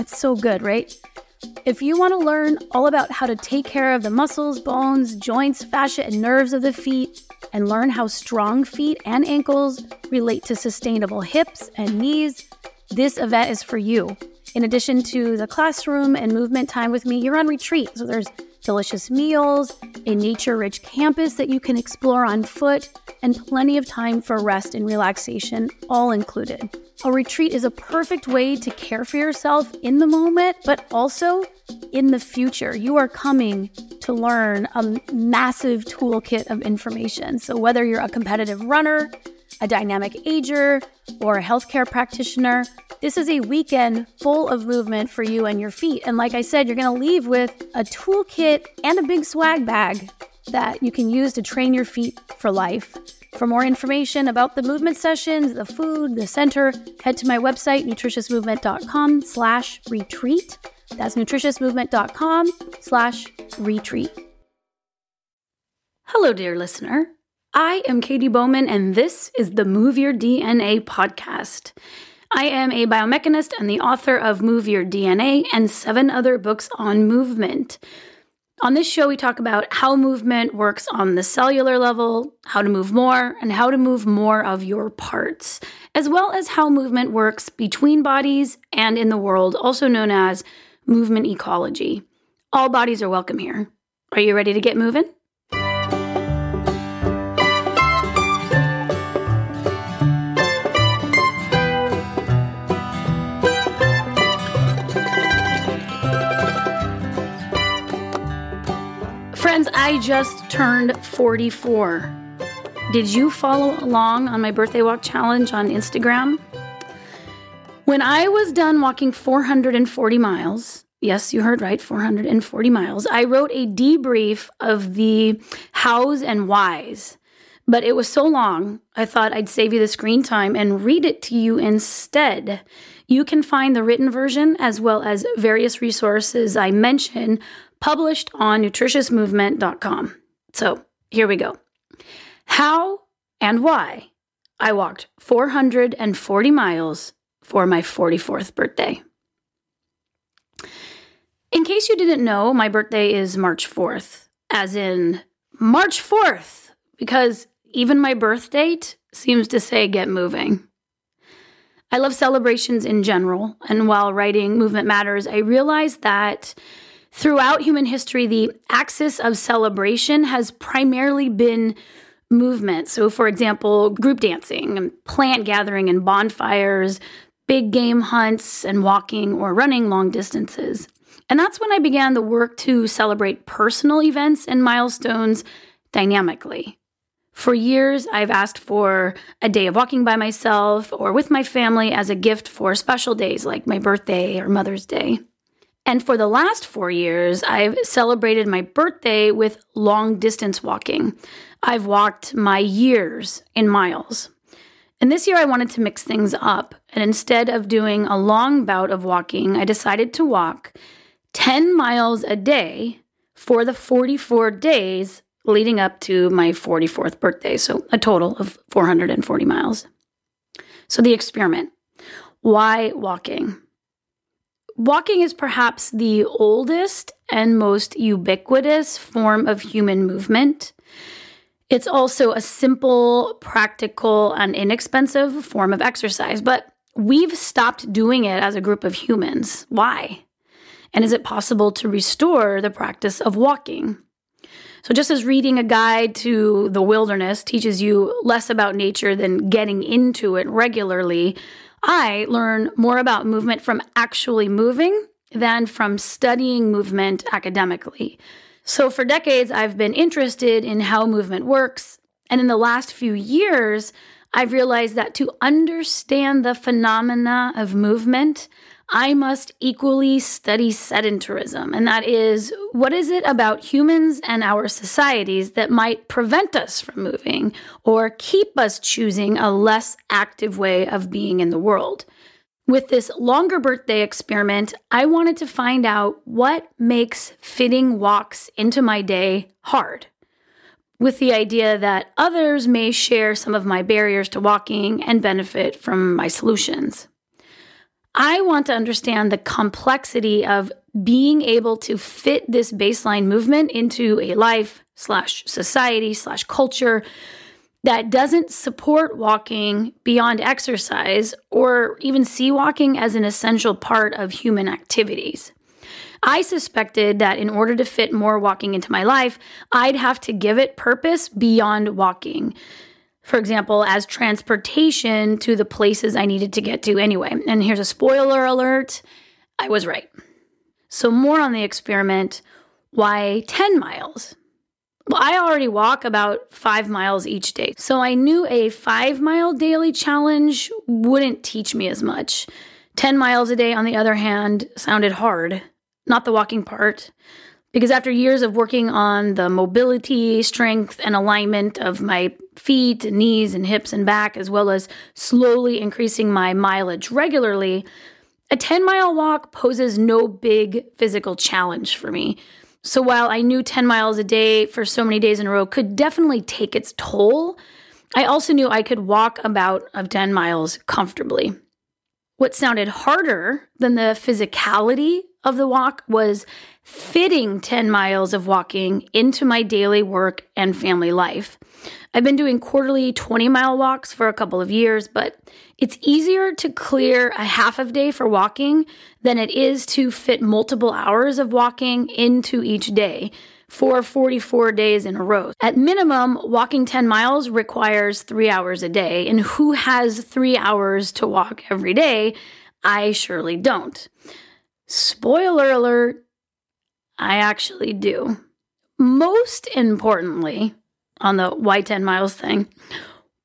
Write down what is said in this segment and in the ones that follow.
That's so good, right? If you want to learn all about how to take care of the muscles, bones, joints, fascia, and nerves of the feet, and learn how strong feet and ankles relate to sustainable hips and knees, this event is for you. In addition to the classroom and movement time with me, you're on retreat. So there's delicious meals, a nature rich campus that you can explore on foot, and plenty of time for rest and relaxation, all included. A retreat is a perfect way to care for yourself in the moment, but also in the future. You are coming to learn a massive toolkit of information. So, whether you're a competitive runner, a dynamic ager, or a healthcare practitioner, this is a weekend full of movement for you and your feet. And like I said, you're going to leave with a toolkit and a big swag bag that you can use to train your feet for life. For more information about the movement sessions, the food, the center, head to my website, nutritiousmovement.com slash retreat. That's nutritiousmovement.com slash retreat. Hello, dear listener. I am Katy Bowman, and this is the Move Your DNA podcast. I am a biomechanist and the author of Move Your DNA and seven other books on movement. On this show, we talk about how movement works on the cellular level, how to move more, and how to move more of your parts, as well as how movement works between bodies and in the world, also known as movement ecology. All bodies are welcome here. Are you ready to get moving? Friends, I just turned 44. Did you follow along on my birthday walk challenge on Instagram? When I was done walking 440 miles, yes, you heard right, 440 miles, I wrote a debrief of the hows and whys. But it was so long, I thought I'd save you the screen time and read it to you instead. You can find the written version as well as various resources I mention published on nutritiousmovement.com. So here we go. How and why I walked 440 miles for my 44th birthday. In case you didn't know, my birthday is March 4th, as in March 4th, because even my birth date seems to say get moving. I love celebrations in general, and while writing Movement Matters, I realized that Throughout human history, the axis of celebration has primarily been movement. So, for example, group dancing, and plant gathering, and bonfires, big game hunts, and walking or running long distances. And that's when I began the work to celebrate personal events and milestones dynamically. For years, I've asked for a day of walking by myself or with my family as a gift for special days like my birthday or Mother's Day. And for the last four years, I've celebrated my birthday with long distance walking. I've walked my years in miles. And this year, I wanted to mix things up. And instead of doing a long bout of walking, I decided to walk 10 miles a day for the 44 days leading up to my 44th birthday. So a total of 440 miles. So the experiment why walking? Walking is perhaps the oldest and most ubiquitous form of human movement. It's also a simple, practical, and inexpensive form of exercise, but we've stopped doing it as a group of humans. Why? And is it possible to restore the practice of walking? So, just as reading a guide to the wilderness teaches you less about nature than getting into it regularly, I learn more about movement from actually moving than from studying movement academically. So, for decades, I've been interested in how movement works. And in the last few years, I've realized that to understand the phenomena of movement, I must equally study sedentarism. And that is, what is it about humans and our societies that might prevent us from moving or keep us choosing a less active way of being in the world? With this longer birthday experiment, I wanted to find out what makes fitting walks into my day hard. With the idea that others may share some of my barriers to walking and benefit from my solutions. I want to understand the complexity of being able to fit this baseline movement into a life slash society slash culture that doesn't support walking beyond exercise or even see walking as an essential part of human activities. I suspected that in order to fit more walking into my life, I'd have to give it purpose beyond walking for example, as transportation to the places I needed to get to anyway. And here's a spoiler alert I was right. So, more on the experiment why 10 miles? Well, I already walk about five miles each day. So, I knew a five mile daily challenge wouldn't teach me as much. 10 miles a day, on the other hand, sounded hard, not the walking part. Because after years of working on the mobility, strength, and alignment of my feet, knees, and hips and back, as well as slowly increasing my mileage regularly, a 10 mile walk poses no big physical challenge for me. So while I knew 10 miles a day for so many days in a row could definitely take its toll, I also knew I could walk about of 10 miles comfortably. What sounded harder than the physicality of the walk was fitting 10 miles of walking into my daily work and family life. I've been doing quarterly 20 mile walks for a couple of years, but it's easier to clear a half of day for walking than it is to fit multiple hours of walking into each day for 44 days in a row. At minimum, walking 10 miles requires three hours a day, and who has three hours to walk every day? I surely don't. Spoiler alert, I actually do. Most importantly, on the why 10 miles thing,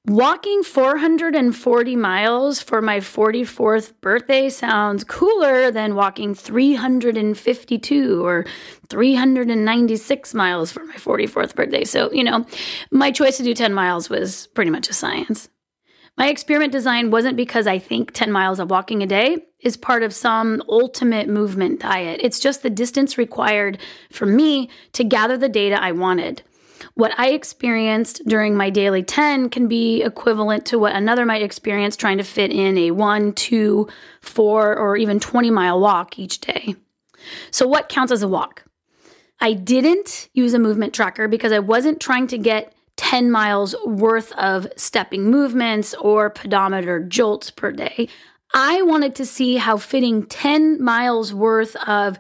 walking 440 miles for my 44th birthday sounds cooler than walking 352 or 396 miles for my 44th birthday. So, you know, my choice to do 10 miles was pretty much a science. My experiment design wasn't because I think 10 miles of walking a day is part of some ultimate movement diet. It's just the distance required for me to gather the data I wanted. What I experienced during my daily 10 can be equivalent to what another might experience trying to fit in a one, two, four, or even 20 mile walk each day. So, what counts as a walk? I didn't use a movement tracker because I wasn't trying to get 10 miles worth of stepping movements or pedometer jolts per day. I wanted to see how fitting 10 miles worth of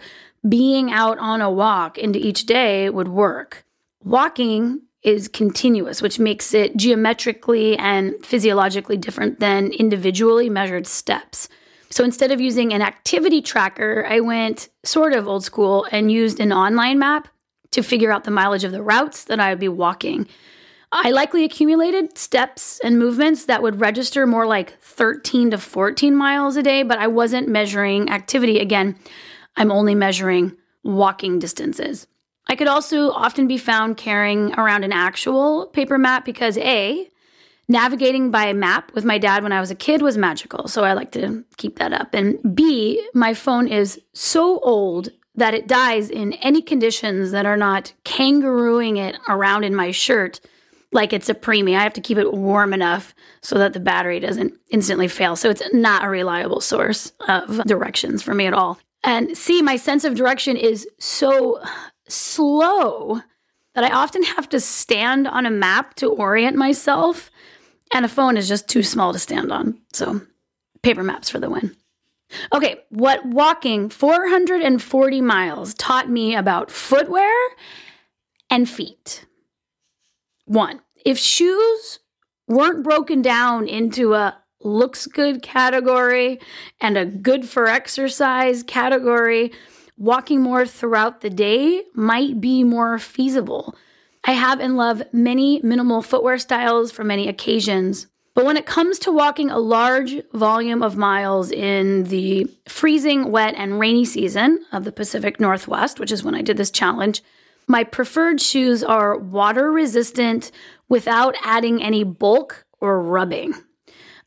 being out on a walk into each day would work. Walking is continuous, which makes it geometrically and physiologically different than individually measured steps. So instead of using an activity tracker, I went sort of old school and used an online map to figure out the mileage of the routes that I would be walking. I likely accumulated steps and movements that would register more like 13 to 14 miles a day, but I wasn't measuring activity. Again, I'm only measuring walking distances. I could also often be found carrying around an actual paper map because A, navigating by a map with my dad when I was a kid was magical, so I like to keep that up. And B, my phone is so old that it dies in any conditions that are not kangarooing it around in my shirt like it's a preemie. I have to keep it warm enough so that the battery doesn't instantly fail. So it's not a reliable source of directions for me at all. And see, my sense of direction is so slow that I often have to stand on a map to orient myself. And a phone is just too small to stand on. So paper maps for the win. Okay, what walking 440 miles taught me about footwear and feet. One, if shoes weren't broken down into a looks good category and a good for exercise category, walking more throughout the day might be more feasible. I have and love many minimal footwear styles for many occasions. But when it comes to walking a large volume of miles in the freezing, wet, and rainy season of the Pacific Northwest, which is when I did this challenge, my preferred shoes are water resistant without adding any bulk or rubbing.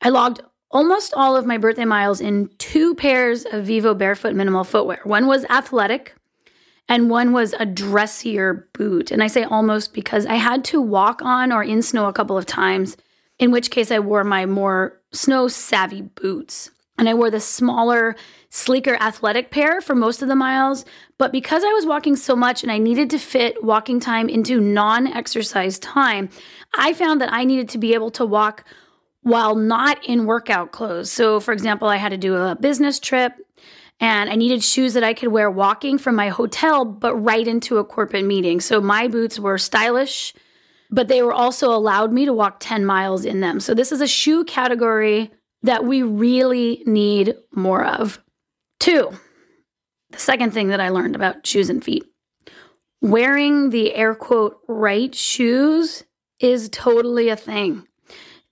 I logged almost all of my birthday miles in two pairs of Vivo Barefoot minimal footwear. One was athletic and one was a dressier boot. And I say almost because I had to walk on or in snow a couple of times, in which case I wore my more snow savvy boots. And I wore the smaller, sleeker athletic pair for most of the miles. But because I was walking so much and I needed to fit walking time into non exercise time, I found that I needed to be able to walk while not in workout clothes. So, for example, I had to do a business trip and I needed shoes that I could wear walking from my hotel, but right into a corporate meeting. So, my boots were stylish, but they were also allowed me to walk 10 miles in them. So, this is a shoe category that we really need more of. Two, the second thing that I learned about shoes and feet wearing the air quote right shoes is totally a thing.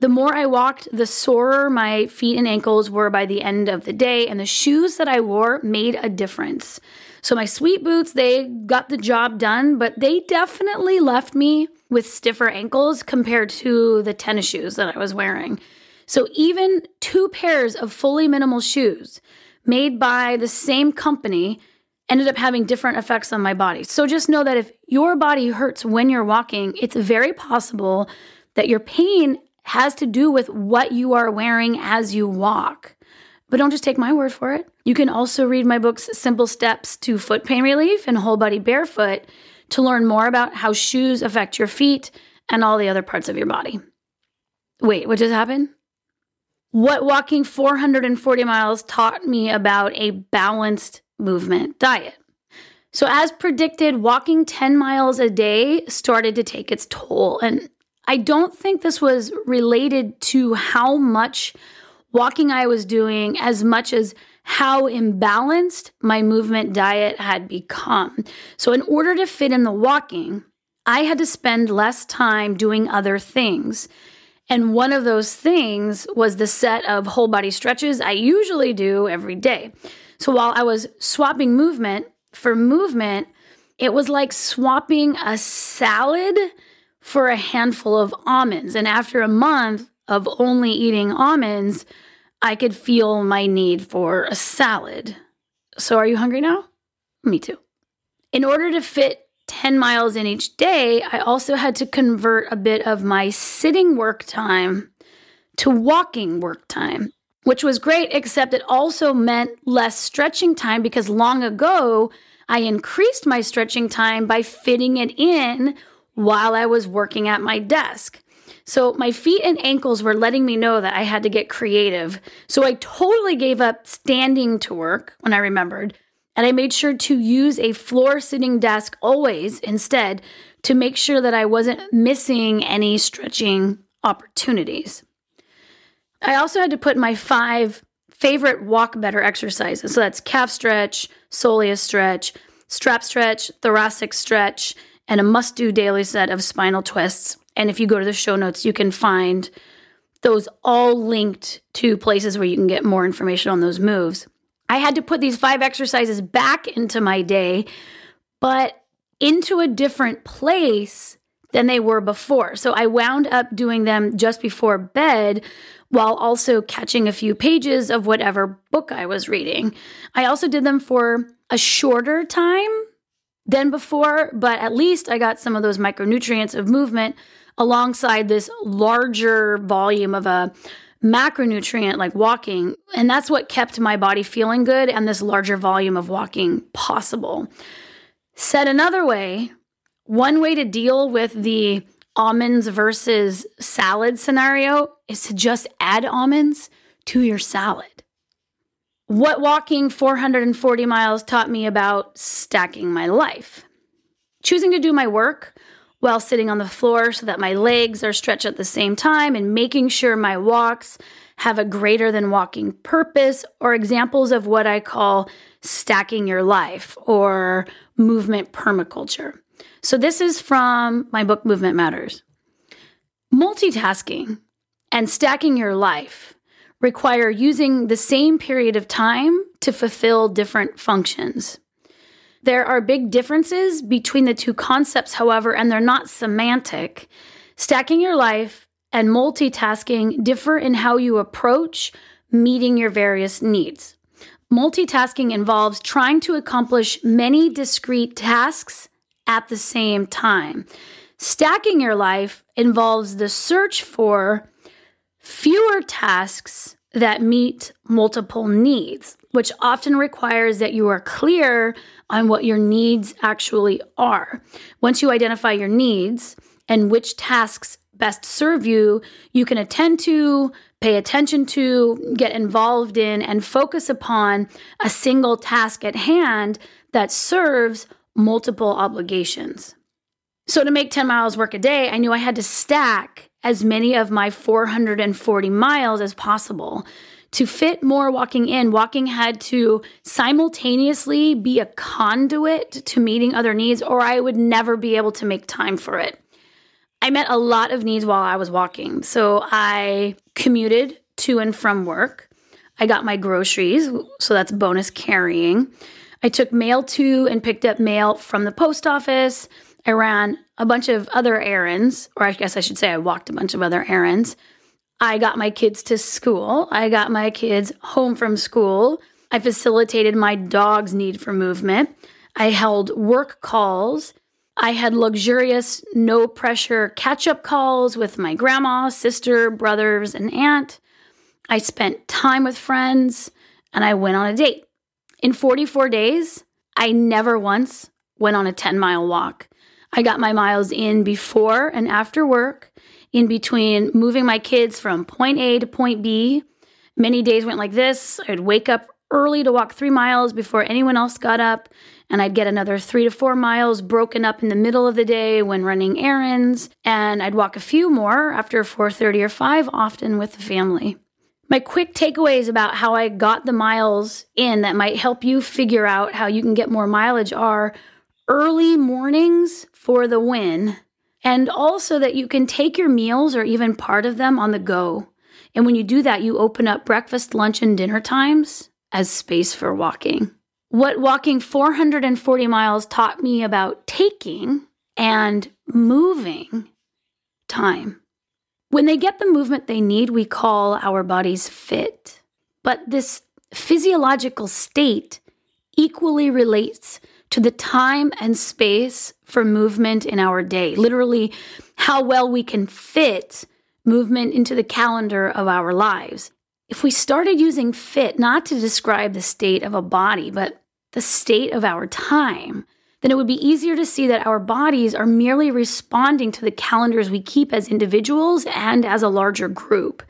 The more I walked, the sorer my feet and ankles were by the end of the day, and the shoes that I wore made a difference. So, my sweet boots, they got the job done, but they definitely left me with stiffer ankles compared to the tennis shoes that I was wearing. So, even two pairs of fully minimal shoes made by the same company ended up having different effects on my body. So, just know that if your body hurts when you're walking, it's very possible that your pain has to do with what you are wearing as you walk. But don't just take my word for it. You can also read my books, Simple Steps to Foot Pain Relief and Whole Body Barefoot, to learn more about how shoes affect your feet and all the other parts of your body. Wait, what just happened? What walking 440 miles taught me about a balanced movement diet. So, as predicted, walking 10 miles a day started to take its toll. And I don't think this was related to how much walking I was doing as much as how imbalanced my movement diet had become. So, in order to fit in the walking, I had to spend less time doing other things. And one of those things was the set of whole body stretches I usually do every day. So, while I was swapping movement for movement, it was like swapping a salad for a handful of almonds. And after a month of only eating almonds, I could feel my need for a salad. So, are you hungry now? Me too. In order to fit 10 miles in each day, I also had to convert a bit of my sitting work time to walking work time, which was great, except it also meant less stretching time because long ago I increased my stretching time by fitting it in while I was working at my desk. So my feet and ankles were letting me know that I had to get creative. So I totally gave up standing to work when I remembered. And I made sure to use a floor sitting desk always instead to make sure that I wasn't missing any stretching opportunities. I also had to put my five favorite walk better exercises. So that's calf stretch, soleus stretch, strap stretch, thoracic stretch, and a must do daily set of spinal twists. And if you go to the show notes, you can find those all linked to places where you can get more information on those moves. I had to put these five exercises back into my day, but into a different place than they were before. So I wound up doing them just before bed while also catching a few pages of whatever book I was reading. I also did them for a shorter time than before, but at least I got some of those micronutrients of movement alongside this larger volume of a macronutrient like walking. And that's what kept my body feeling good and this larger volume of walking possible. Said another way, one way to deal with the almonds versus salad scenario is to just add almonds to your salad. What walking 440 miles taught me about stacking my life. Choosing to do my work while sitting on the floor so that my legs are stretched at the same time and making sure my walks have a greater than walking purpose or examples of what I call stacking your life or movement permaculture. So, this is from my book, Movement Matters. Multitasking and stacking your life require using the same period of time to fulfill different functions. There are big differences between the two concepts, however, and they're not semantic. Stacking your life and multitasking differ in how you approach meeting your various needs. Multitasking involves trying to accomplish many discrete tasks at the same time. Stacking your life involves the search for fewer tasks that meet multiple needs, which often requires that you are clear on what your needs actually are. Once you identify your needs and which tasks best serve you, you can attend to, pay attention to, get involved in, and focus upon a single task at hand that serves multiple obligations. So, to make 10 miles work a day, I knew I had to stack as many of my 440 miles as possible. To fit more walking in, walking had to simultaneously be a conduit to meeting other needs, or I would never be able to make time for it. I met a lot of needs while I was walking. So I commuted to and from work. I got my groceries, so that's bonus carrying. I took mail to and picked up mail from the post office. I ran a bunch of other errands, or I guess I should say I walked a bunch of other errands. I got my kids to school. I got my kids home from school. I facilitated my dog's need for movement. I held work calls. I had luxurious, no pressure catch up calls with my grandma, sister, brothers, and aunt. I spent time with friends and I went on a date. In 44 days, I never once went on a 10 mile walk. I got my miles in before and after work, in between moving my kids from point A to point B. Many days went like this. I'd wake up early to walk three miles before anyone else got up and I'd get another three to four miles broken up in the middle of the day when running errands, and I'd walk a few more after 4:30 or 5, often with the family. My quick takeaways about how I got the miles in that might help you figure out how you can get more mileage are early mornings for the win, and also that you can take your meals or even part of them on the go. And when you do that, you open up breakfast, lunch, and dinner times as space for walking what walking 440 miles taught me about taking and moving time. When they get the movement they need, we call our bodies fit. But this physiological state equally relates to the time and space for movement in our day. Literally, how well we can fit movement into the calendar of our lives. If we started using fit not to describe the state of a body, but the state of our time, then it would be easier to see that our bodies are merely responding to the calendars we keep as individuals and as a larger group.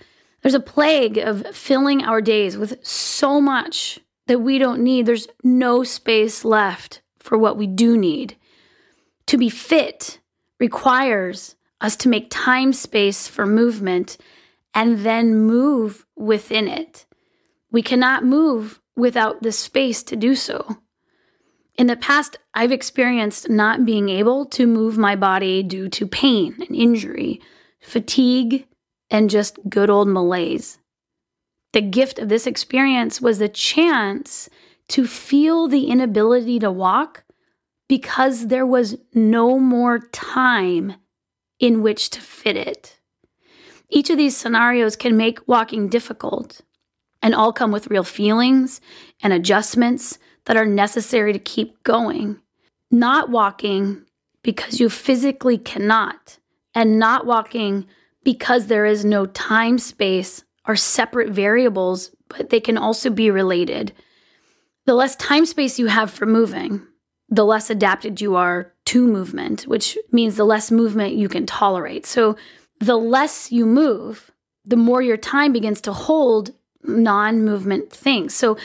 There's a plague of filling our days with so much that we don't need. There's no space left for what we do need. To be fit requires us to make time space for movement and then move within it. We cannot move without the space to do so. In the past, I've experienced not being able to move my body due to pain and injury, fatigue, and just good old malaise. The gift of this experience was the chance to feel the inability to walk because there was no more time in which to fit it. Each of these scenarios can make walking difficult and all come with real feelings and adjustments that are necessary to keep going. Not walking because you physically cannot, and not walking because there is no time space are separate variables, but they can also be related. The less time space you have for moving, the less adapted you are to movement, which means the less movement you can tolerate. So, the less you move, the more your time begins to hold non movement things. So,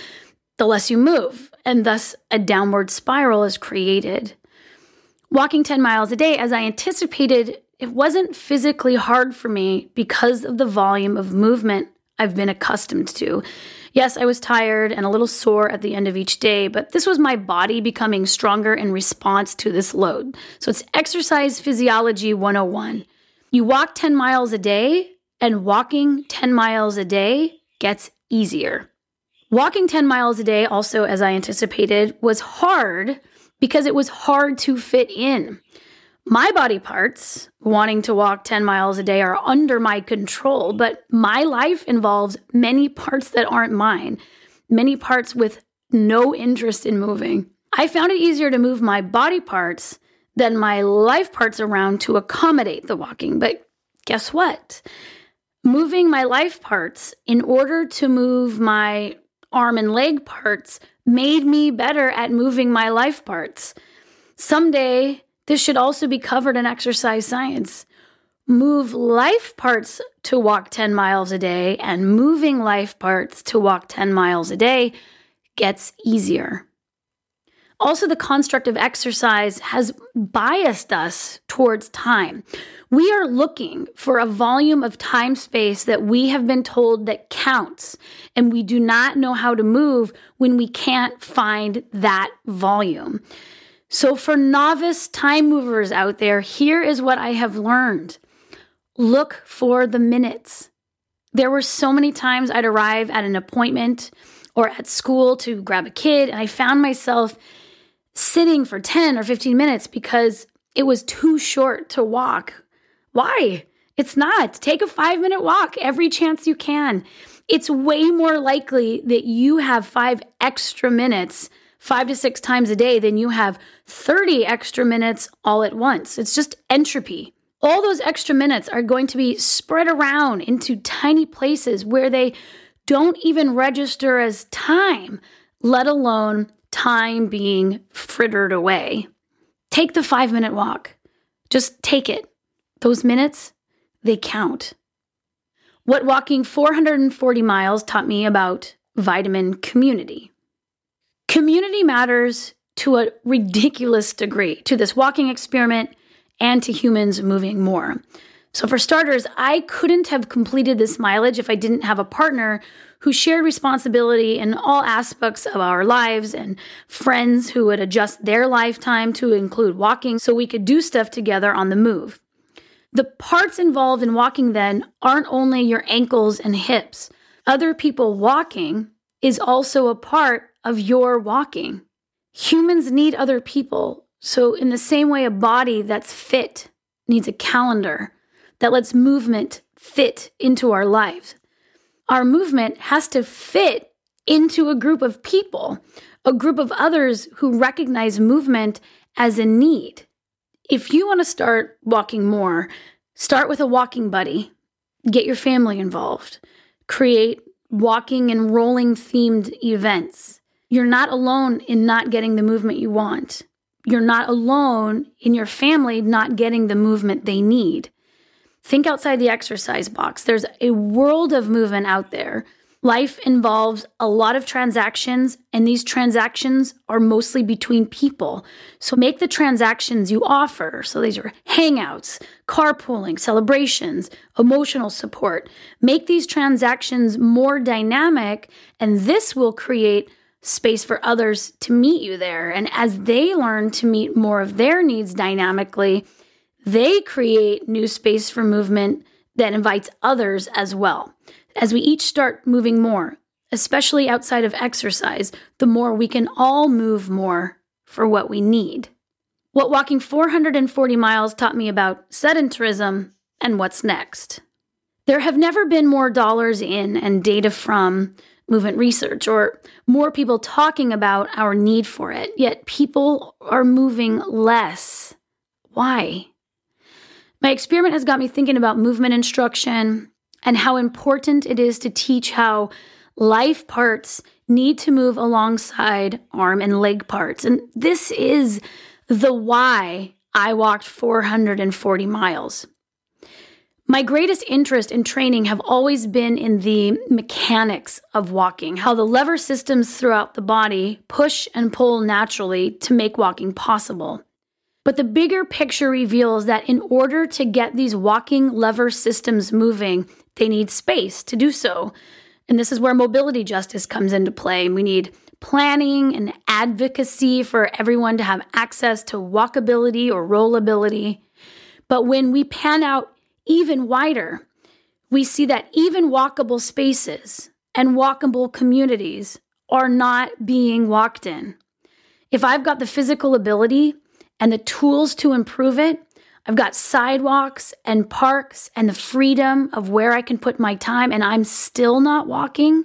the less you move, and thus a downward spiral is created. Walking 10 miles a day, as I anticipated, it wasn't physically hard for me because of the volume of movement I've been accustomed to. Yes, I was tired and a little sore at the end of each day, but this was my body becoming stronger in response to this load. So it's exercise physiology 101. You walk 10 miles a day, and walking 10 miles a day gets easier. Walking 10 miles a day, also, as I anticipated, was hard because it was hard to fit in. My body parts, wanting to walk 10 miles a day, are under my control, but my life involves many parts that aren't mine, many parts with no interest in moving. I found it easier to move my body parts than my life parts around to accommodate the walking. But guess what? Moving my life parts in order to move my arm and leg parts made me better at moving my life parts. Someday, this should also be covered in exercise science. Move life parts to walk 10 miles a day, and moving life parts to walk 10 miles a day gets easier. Also, the construct of exercise has biased us towards time. We are looking for a volume of time space that we have been told that counts, and we do not know how to move when we can't find that volume. So, for novice time movers out there, here is what I have learned look for the minutes. There were so many times I'd arrive at an appointment or at school to grab a kid, and I found myself sitting for 10 or 15 minutes because it was too short to walk. Why? It's not. Take a five minute walk every chance you can. It's way more likely that you have five extra minutes five to six times a day then you have 30 extra minutes all at once. It's just entropy. All those extra minutes are going to be spread around into tiny places where they don't even register as time, let alone time being frittered away. Take the five minute walk. Just take it. Those minutes, they count. What walking 440 miles taught me about vitamin community. Community matters to a ridiculous degree to this walking experiment and to humans moving more. So, for starters, I couldn't have completed this mileage if I didn't have a partner who shared responsibility in all aspects of our lives and friends who would adjust their lifetime to include walking so we could do stuff together on the move. The parts involved in walking then aren't only your ankles and hips. Other people walking is also a part of your walking. Humans need other people. So, in the same way, a body that's fit needs a calendar that lets movement fit into our lives our movement has to fit into a group of people, a group of others who recognize movement as a need. If you want to start walking more, start with a walking buddy, get your family involved, create walking and rolling themed events. You're not alone in not getting the movement you want. You're not alone in your family not getting the movement they need. Think outside the exercise box. There's a world of movement out there. Life involves a lot of transactions, and these transactions are mostly between people. So make the transactions you offer. So these are hangouts, carpooling, celebrations, emotional support. Make these transactions more dynamic, and this will create space for others to meet you there. And as they learn to meet more of their needs dynamically, they create new space for movement that invites others as well. As we each start moving more, especially outside of exercise, the more we can all move more for what we need. What walking 440 miles taught me about sedentarism and what's next. There have never been more dollars in and data from movement research or more people talking about our need for it, yet people are moving less. Why? My experiment has got me thinking about movement instruction and how important it is to teach how life parts need to move alongside arm and leg parts. And this is the why I walked 440 miles. My greatest interest in training have always been in the mechanics of walking, how the lever systems throughout the body push and pull naturally to make walking possible. But the bigger picture reveals that in order to get these walking lever systems moving, they need space to do so. And this is where mobility justice comes into play. We need planning and advocacy for everyone to have access to walkability or rollability. But when we pan out even wider, we see that even walkable spaces and walkable communities are not being walked in. If I've got the physical ability and the tools to improve it, I've got sidewalks and parks and the freedom of where I can put my time, and I'm still not walking.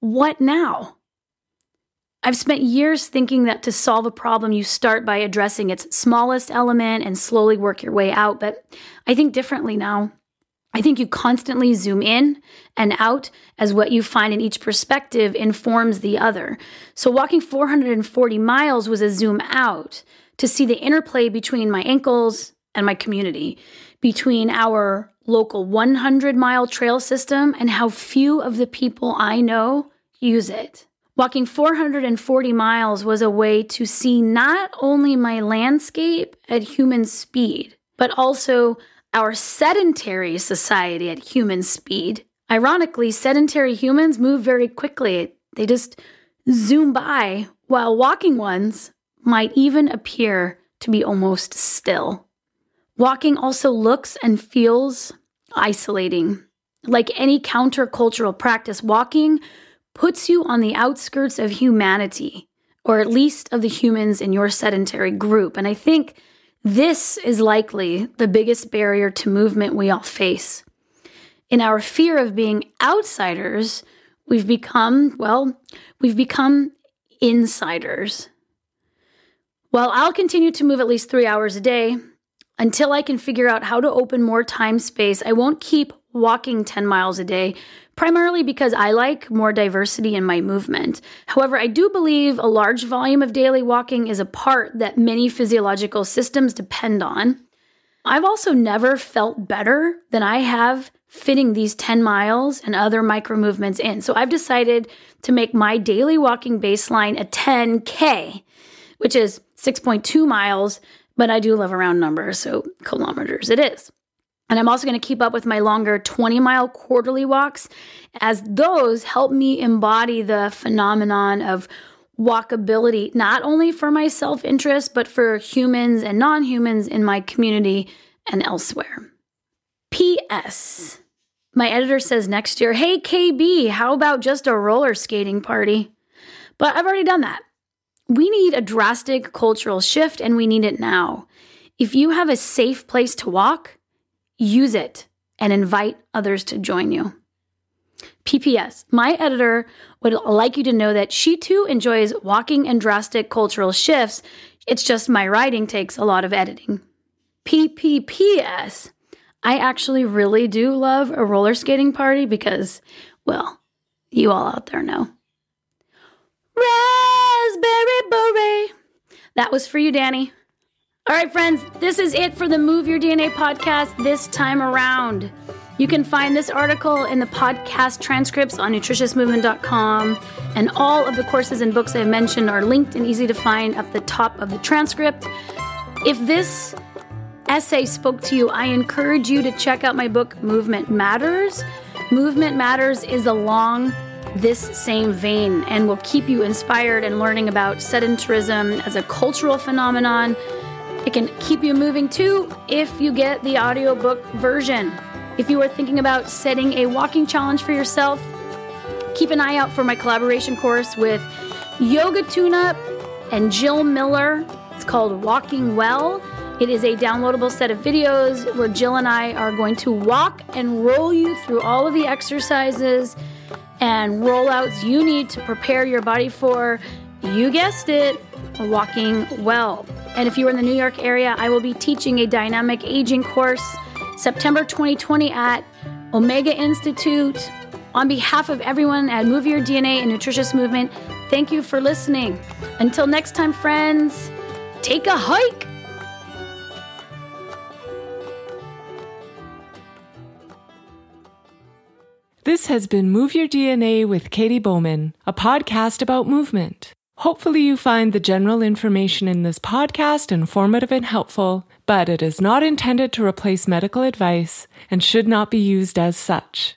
What now? I've spent years thinking that to solve a problem, you start by addressing its smallest element and slowly work your way out, but I think differently now. I think you constantly zoom in and out as what you find in each perspective informs the other. So, walking 440 miles was a zoom out to see the interplay between my ankles and my community, between our local 100 mile trail system and how few of the people I know use it. Walking 440 miles was a way to see not only my landscape at human speed, but also our sedentary society at human speed. Ironically, sedentary humans move very quickly. They just zoom by, while walking ones might even appear to be almost still. Walking also looks and feels isolating. Like any countercultural practice, walking puts you on the outskirts of humanity, or at least of the humans in your sedentary group. And I think this is likely the biggest barrier to movement we all face. In our fear of being outsiders, we've become, well, we've become insiders. Well, I'll continue to move at least three hours a day until I can figure out how to open more time space. I won't keep walking 10 miles a day, primarily because I like more diversity in my movement. However, I do believe a large volume of daily walking is a part that many physiological systems depend on. I've also never felt better than I have fitting these 10 miles and other micro movements in. So I've decided to make my daily walking baseline a 10K, which is 6.2 miles, but I do love a round number, so kilometers it is. And I'm also going to keep up with my longer 20 mile quarterly walks, as those help me embody the phenomenon of walkability, not only for my self interest, but for humans and non humans in my community and elsewhere. P.S. My editor says next year, hey KB, how about just a roller skating party? But I've already done that. We need a drastic cultural shift and we need it now. If you have a safe place to walk, use it and invite others to join you. PPS, my editor would like you to know that she too enjoys walking and drastic cultural shifts. It's just my writing takes a lot of editing. PPPS, I actually really do love a roller skating party because, well, you all out there know. Raspberry beret. That was for you, Danny. All right, friends, this is it for the Move Your DNA podcast this time around. You can find this article in the podcast transcripts on nutritiousmovement.com, and all of the courses and books I've mentioned are linked and easy to find at the top of the transcript. If this essay spoke to you, I encourage you to check out my book, Movement Matters. Movement Matters is along this same vein and will keep you inspired and learning about sedentarism as a cultural phenomenon it can keep you moving too if you get the audiobook version. If you are thinking about setting a walking challenge for yourself, keep an eye out for my collaboration course with Yoga Tune Up and Jill Miller. It's called Walking Well. It is a downloadable set of videos where Jill and I are going to walk and roll you through all of the exercises and rollouts you need to prepare your body for, you guessed it, walking well. And if you are in the New York area, I will be teaching a dynamic aging course September 2020 at Omega Institute. On behalf of everyone at Move Your DNA and Nutritious Movement, thank you for listening. Until next time, friends, take a hike. This has been Move Your DNA with Katy Bowman, a podcast about movement. Hopefully, you find the general information in this podcast informative and helpful, but it is not intended to replace medical advice and should not be used as such.